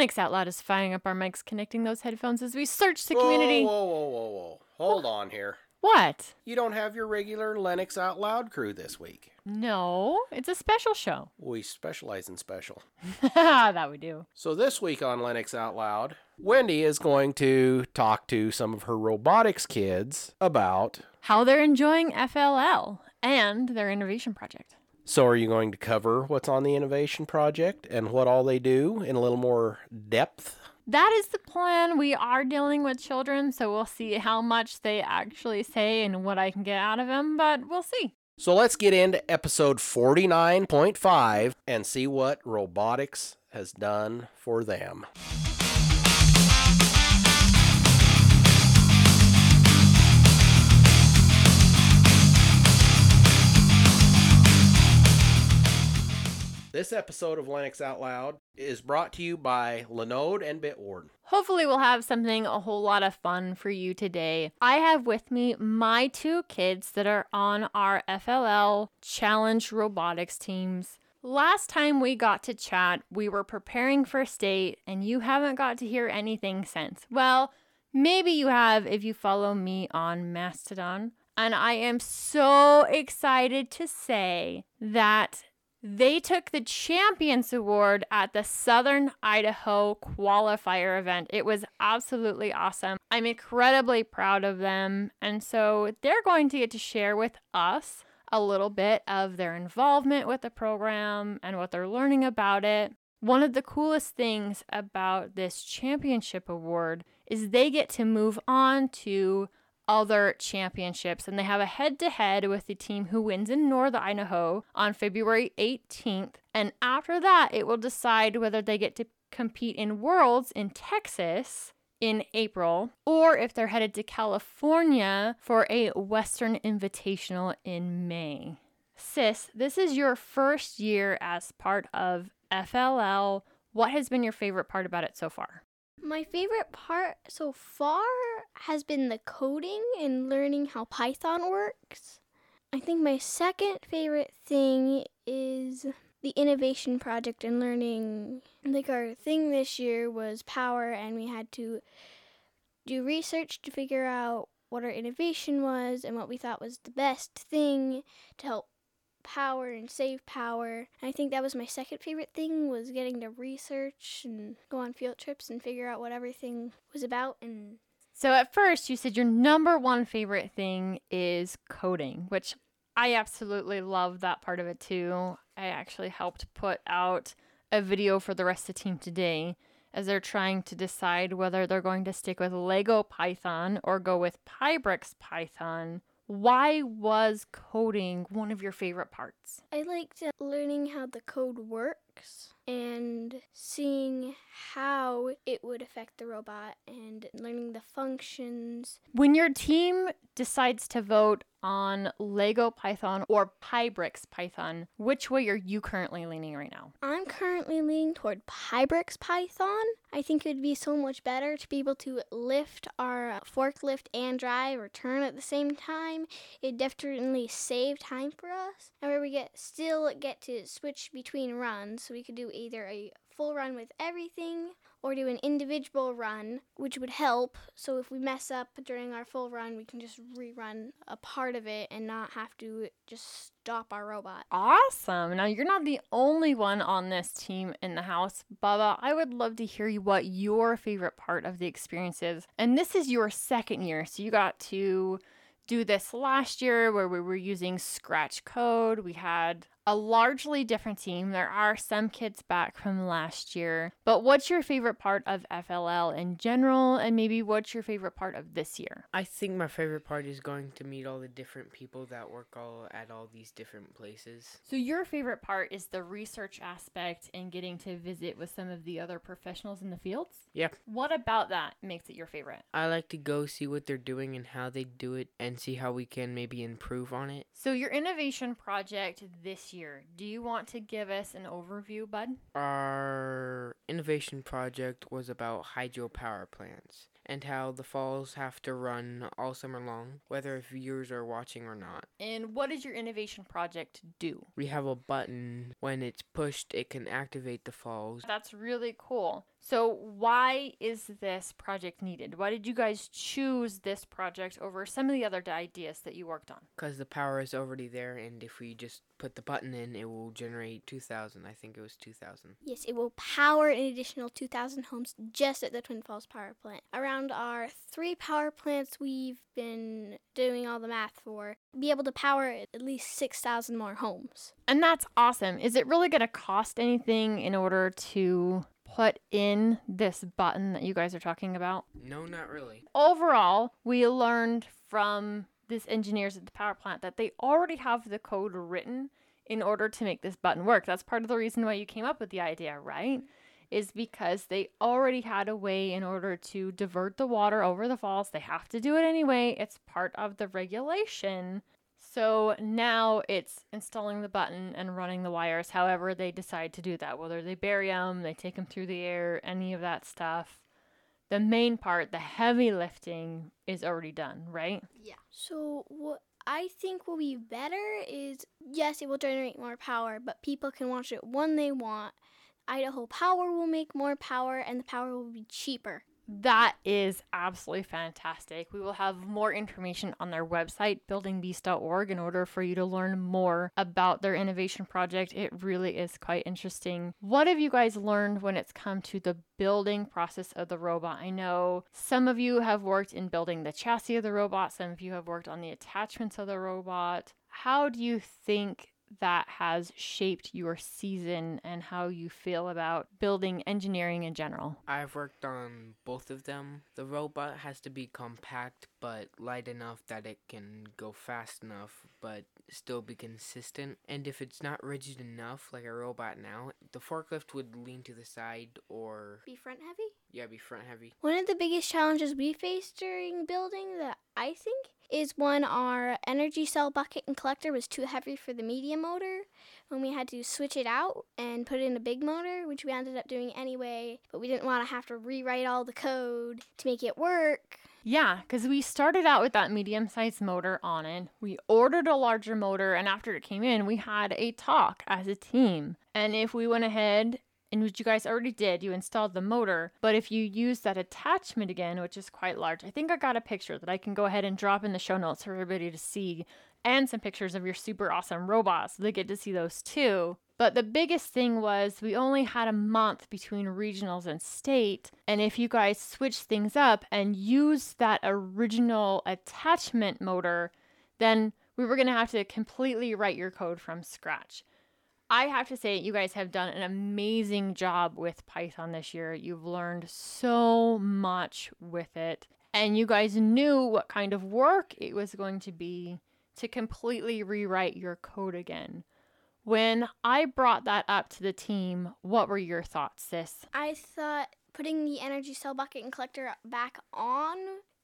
Linux Out Loud is firing up our mics, connecting those headphones as we search the community. Whoa, whoa, whoa, whoa, whoa. Hold on here. What? You don't have your regular Linux Out Loud crew this week. No, it's a special show. We specialize in special. that we do. So this week on Linux Out Loud, Wendy is going to talk to some of her robotics kids about. How they're enjoying FLL and their innovation project. So are you going to cover what's on the innovation project and what all they do in a little more depth? That is the plan. We are dealing with children, so we'll see how much they actually say and what I can get out of them, but we'll see. So let's get into episode 49.5 and see what robotics has done for them. This episode of Linux Out Loud is brought to you by Linode and Bitwarden. Hopefully, we'll have something a whole lot of fun for you today. I have with me my two kids that are on our FLL Challenge Robotics teams. Last time we got to chat, we were preparing for state, and you haven't got to hear anything since. Well, maybe you have if you follow me on Mastodon. And I am so excited to say that they took the Champions Award at the Southern Idaho qualifier event. It was absolutely awesome. I'm incredibly proud of them. And so they're going to get to share with us a little bit of their involvement with the program and what they're learning about it. One of the coolest things about this championship award is they get to move on to other championships and they have a head to head with the team who wins in North Idaho on February 18th. And after that, it will decide whether they get to compete in Worlds in Texas in April or if they're headed to California for a Western Invitational in May. Sis, this is your first year as part of FLL. What has been your favorite part about it so far? My favorite part so far has been the coding and learning how Python works. I think my second favorite thing is the innovation project and learning. Like our thing this year was power, and we had to do research to figure out what our innovation was and what we thought was the best thing to help power and save power. I think that was my second favorite thing was getting to research and go on field trips and figure out what everything was about and so at first you said your number one favorite thing is coding, which I absolutely love that part of it too. I actually helped put out a video for the rest of the team today as they're trying to decide whether they're going to stick with Lego Python or go with Pybricks Python why was coding one of your favorite parts? I liked learning how the code works and seeing how it would affect the robot and learning the functions. When your team decides to vote on Lego Python or Pybricks Python, which way are you currently leaning right now? I'm currently leaning toward Pybricks Python. I think it would be so much better to be able to lift our uh, forklift and drive or turn at the same time. It definitely save time for us. And where we get still get to switch between runs, so we could do either a full run with everything or do an individual run, which would help. So if we mess up during our full run, we can just rerun a part of it and not have to just stop our robot. Awesome. Now, you're not the only one on this team in the house. Bubba, I would love to hear you what your favorite part of the experience is. And this is your second year, so you got to do this last year where we were using Scratch code. We had a largely different team. There are some kids back from last year. But what's your favorite part of FLL in general? And maybe what's your favorite part of this year? I think my favorite part is going to meet all the different people that work all at all these different places. So your favorite part is the research aspect and getting to visit with some of the other professionals in the fields? Yeah. What about that makes it your favorite? I like to go see what they're doing and how they do it and see how we can maybe improve on it. So your innovation project this year. Do you want to give us an overview, Bud? Our innovation project was about hydropower plants. and how the falls have to run all summer long, whether viewers are watching or not. And what does your innovation project do? We have a button. When it's pushed, it can activate the falls. That's really cool. So, why is this project needed? Why did you guys choose this project over some of the other ideas that you worked on? Because the power is already there, and if we just put the button in, it will generate 2,000. I think it was 2,000. Yes, it will power an additional 2,000 homes just at the Twin Falls power plant. Around our three power plants we've been doing all the math for, be able to power at least 6,000 more homes. And that's awesome. Is it really going to cost anything in order to put in this button that you guys are talking about? No, not really. Overall, we learned from these engineers at the power plant that they already have the code written in order to make this button work. That's part of the reason why you came up with the idea, right? Is because they already had a way in order to divert the water over the falls. They have to do it anyway. It's part of the regulation. So now it's installing the button and running the wires however they decide to do that, whether they bury them, they take them through the air, any of that stuff. The main part, the heavy lifting, is already done, right? Yeah. So what I think will be better is yes, it will generate more power, but people can watch it when they want. Idaho Power will make more power and the power will be cheaper. That is absolutely fantastic. We will have more information on their website, buildingbeast.org, in order for you to learn more about their innovation project. It really is quite interesting. What have you guys learned when it's come to the building process of the robot? I know some of you have worked in building the chassis of the robot, some of you have worked on the attachments of the robot. How do you think that has shaped your season and how you feel about building engineering in general? I've worked on both of them. The robot has to be compact but light enough that it can go fast enough but still be consistent. And if it's not rigid enough, like a robot now, the forklift would lean to the side or, Be front heavy? yeah, be front heavy. One of the biggest challenges we faced during building that I think is when our energy cell bucket and collector was too heavy for the medium motor when we had to switch it out and put in a big motor, which we ended up doing anyway, but we didn't want to have to rewrite all the code to make it work. Yeah, because we started out with that medium sized motor on it. We ordered a larger motor, and after it came in, we had a talk as a team. And if we went ahead and which you guys already did, you installed the motor. But if you use that attachment again, which is quite large, I think I got a picture that I can go ahead and drop in the show notes for everybody to see, and some pictures of your super awesome robots. So they get to see those too. But the biggest thing was we only had a month between regionals and state. And if you guys switch things up and use that original attachment motor, then we were going to have to completely write your code from scratch. I have to say, you guys have done an amazing job with Python this year. You've learned so much with it. And you guys knew what kind of work it was going to be to completely rewrite your code again. When I brought that up to the team, what were your thoughts, sis? I thought putting the energy cell bucket and collector back on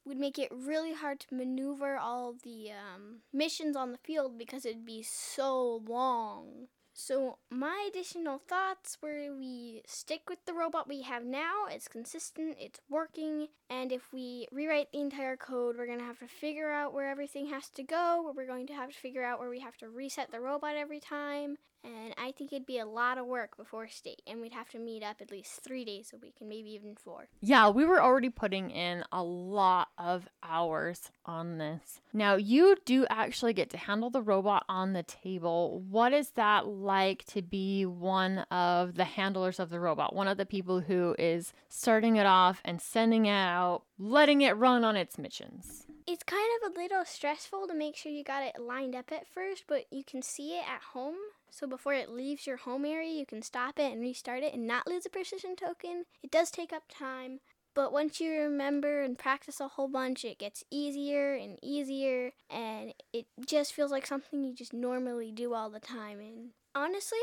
would make it really hard to maneuver all the um, missions on the field because it'd be so long. So, my additional thoughts were we stick with the robot we have now, it's consistent, it's working, and if we rewrite the entire code, we're going to have to figure out where everything has to go, we're going to have to figure out where we have to reset the robot every time, and I think it'd be a lot of work before state, and we'd have to meet up at least three days a week, and maybe even four. Yeah, we were already putting in a lot of hours on this. Now, you do actually get to handle the robot on the table. What is that like to be one of the handlers of the robot? One of the people who is starting it off and sending it out, letting it run on its missions. It's kind of a little stressful to make sure you got it lined up at first, but you can see it at home. So before it leaves your home area, you can stop it and restart it and not lose a precision token. It does take up time, but once you remember and practice a whole bunch, it gets easier and easier, and it just feels like something you just normally do all the time. And honestly,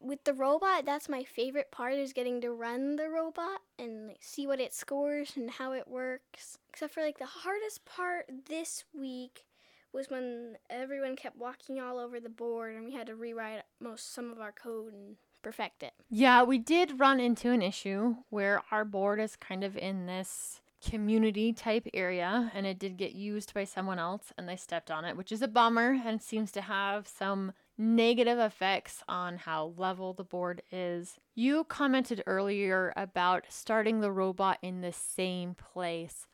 with the robot, that's my favorite part is getting to run the robot and like, see what it scores and how it works. Except for like the hardest part this week was when everyone kept walking all over the board and we had to rewrite most some of our code and perfect it. Yeah, we did run into an issue where our board is kind of in this community type area and it did get used by someone else and they stepped on it, which is a bummer and seems to have some negative effects on how level the board is. You commented earlier about starting the robot in the same place.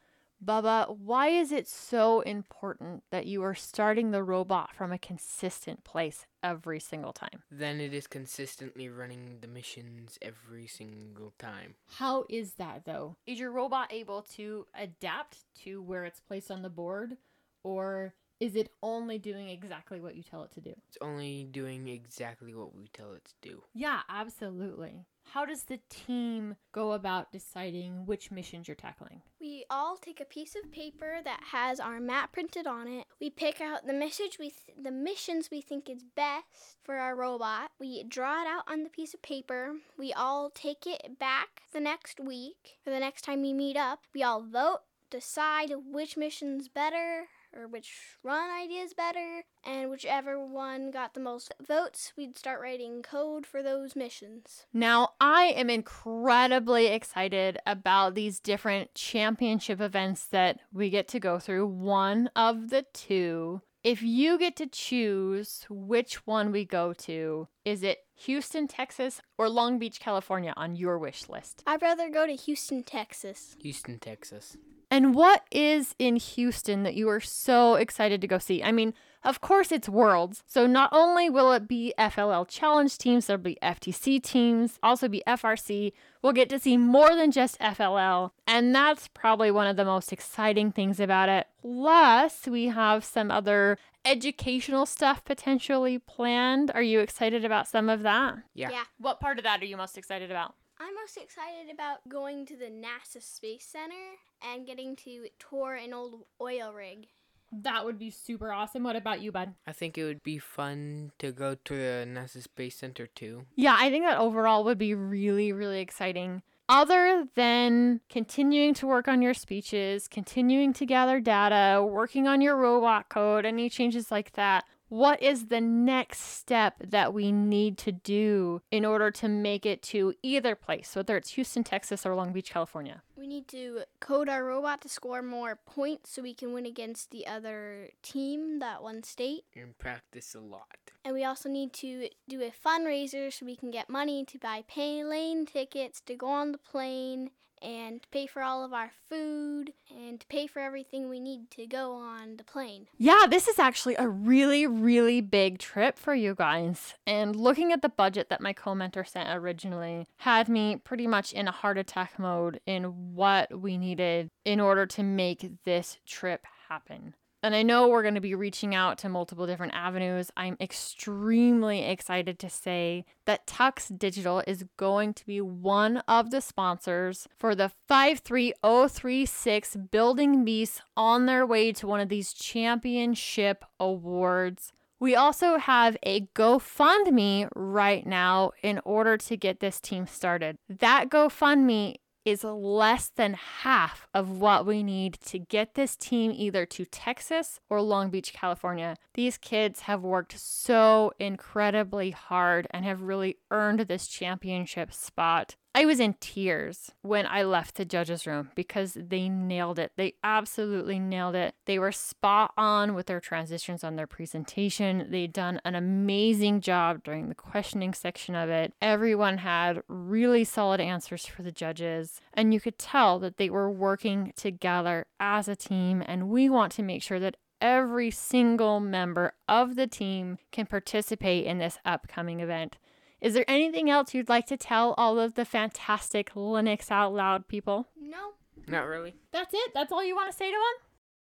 Bubba, why is it so important that you are starting the robot from a consistent place every single time? Then it is consistently running the missions every single time. How is that though? Is your robot able to adapt to where it's placed on the board or is it only doing exactly what you tell it to do? It's only doing exactly what we tell it to do. Yeah, absolutely. How does the team go about deciding which missions you're tackling? We all take a piece of paper that has our map printed on it. We pick out the message we th- the missions we think is best for our robot. We draw it out on the piece of paper. We all take it back the next week or the next time we meet up. We all vote, decide which mission's better or which run idea is better, and whichever one got the most votes, we'd start writing code for those missions. Now, I am incredibly excited about these different championship events that we get to go through. One of the two. If you get to choose which one we go to, is it Houston, Texas, or Long Beach, California on your wish list? I'd rather go to Houston, Texas. Houston, Texas. And what is in Houston that you are so excited to go see? I mean, of course it's Worlds. So not only will it be FLL Challenge teams, there'll be FTC teams, also be FRC. We'll get to see more than just FLL. And that's probably one of the most exciting things about it. Plus, we have some other educational stuff potentially planned. Are you excited about some of that? Yeah. Yeah. What part of that are you most excited about? I'm most excited about going to the NASA Space Center and getting to tour an old oil rig. That would be super awesome. What about you, bud? I think it would be fun to go to the NASA Space Center too. Yeah, I think that overall would be really, really exciting. Other than continuing to work on your speeches, continuing to gather data, working on your robot code, any changes like that, what is the next step that we need to do in order to make it to either place, whether it's Houston, Texas, or Long Beach, California? We need to code our robot to score more points so we can win against the other team that won state. And practice a lot. And we also need to do a fundraiser so we can get money to buy plane tickets to go on the plane and pay for all of our food and pay for everything we need to go on the plane. Yeah, this is actually a really, really big trip for you guys. And looking at the budget that my co mentor sent originally had me pretty much in a heart attack mode in what we needed in order to make this trip happen. And I know we're going to be reaching out to multiple different avenues. I'm extremely excited to say that Tux Digital is going to be one of the sponsors for the 53036 Building Beasts on their way to one of these championship awards. We also have a GoFundMe right now in order to get this team started. That GoFundMe is less than half of what we need to get this team either to Texas or Long Beach, California. These kids have worked so incredibly hard and have really earned this championship spot. I was in tears when I left the judges' room because they nailed it. They absolutely nailed it. They were spot on with their transitions on their presentation. They'd done an amazing job during the questioning section of it. Everyone had really solid answers for the judges, and you could tell that they were working together as a team. And we want to make sure that every single member of the team can participate in this upcoming event. Is there anything else you'd like to tell all of the fantastic Linux Out Loud people? No. Not really. That's it? That's all you want to say to them?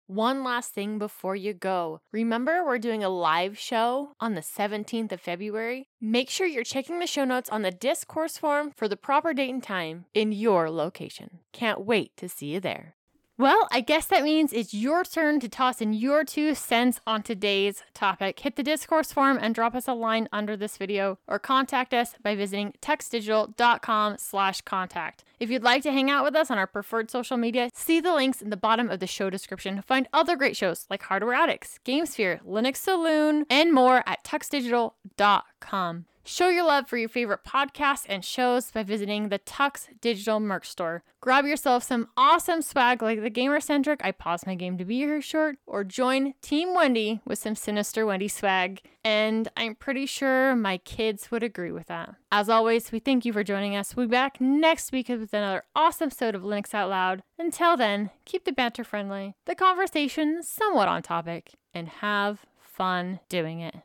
One last thing before you go. Remember, we're doing a live show on the 17th of February? Make sure you're checking the show notes on the discourse form for the proper date and time in your location. Can't wait to see you there. Well, I guess that means it's your turn to toss in your two cents on today's topic. Hit the discourse form and drop us a line under this video or contact us by visiting tuxdigital.com slash contact. If you'd like to hang out with us on our preferred social media, see the links in the bottom of the show description. Find other great shows like Hardware Addicts, GameSphere, Linux Saloon, and more at tuxdigital.com. Show your love for your favorite podcasts and shows by visiting the Tux Digital Merch Store. Grab yourself some awesome swag like the Gamer Centric I Paused My Game to Be Here shirt, or join Team Wendy with some Sinister Wendy swag. And I'm pretty sure my kids would agree with that. As always, we thank you for joining us. We'll be back next week with another awesome episode of Linux Out Loud. Until then, keep the banter friendly, the conversation somewhat on topic, and have fun doing it.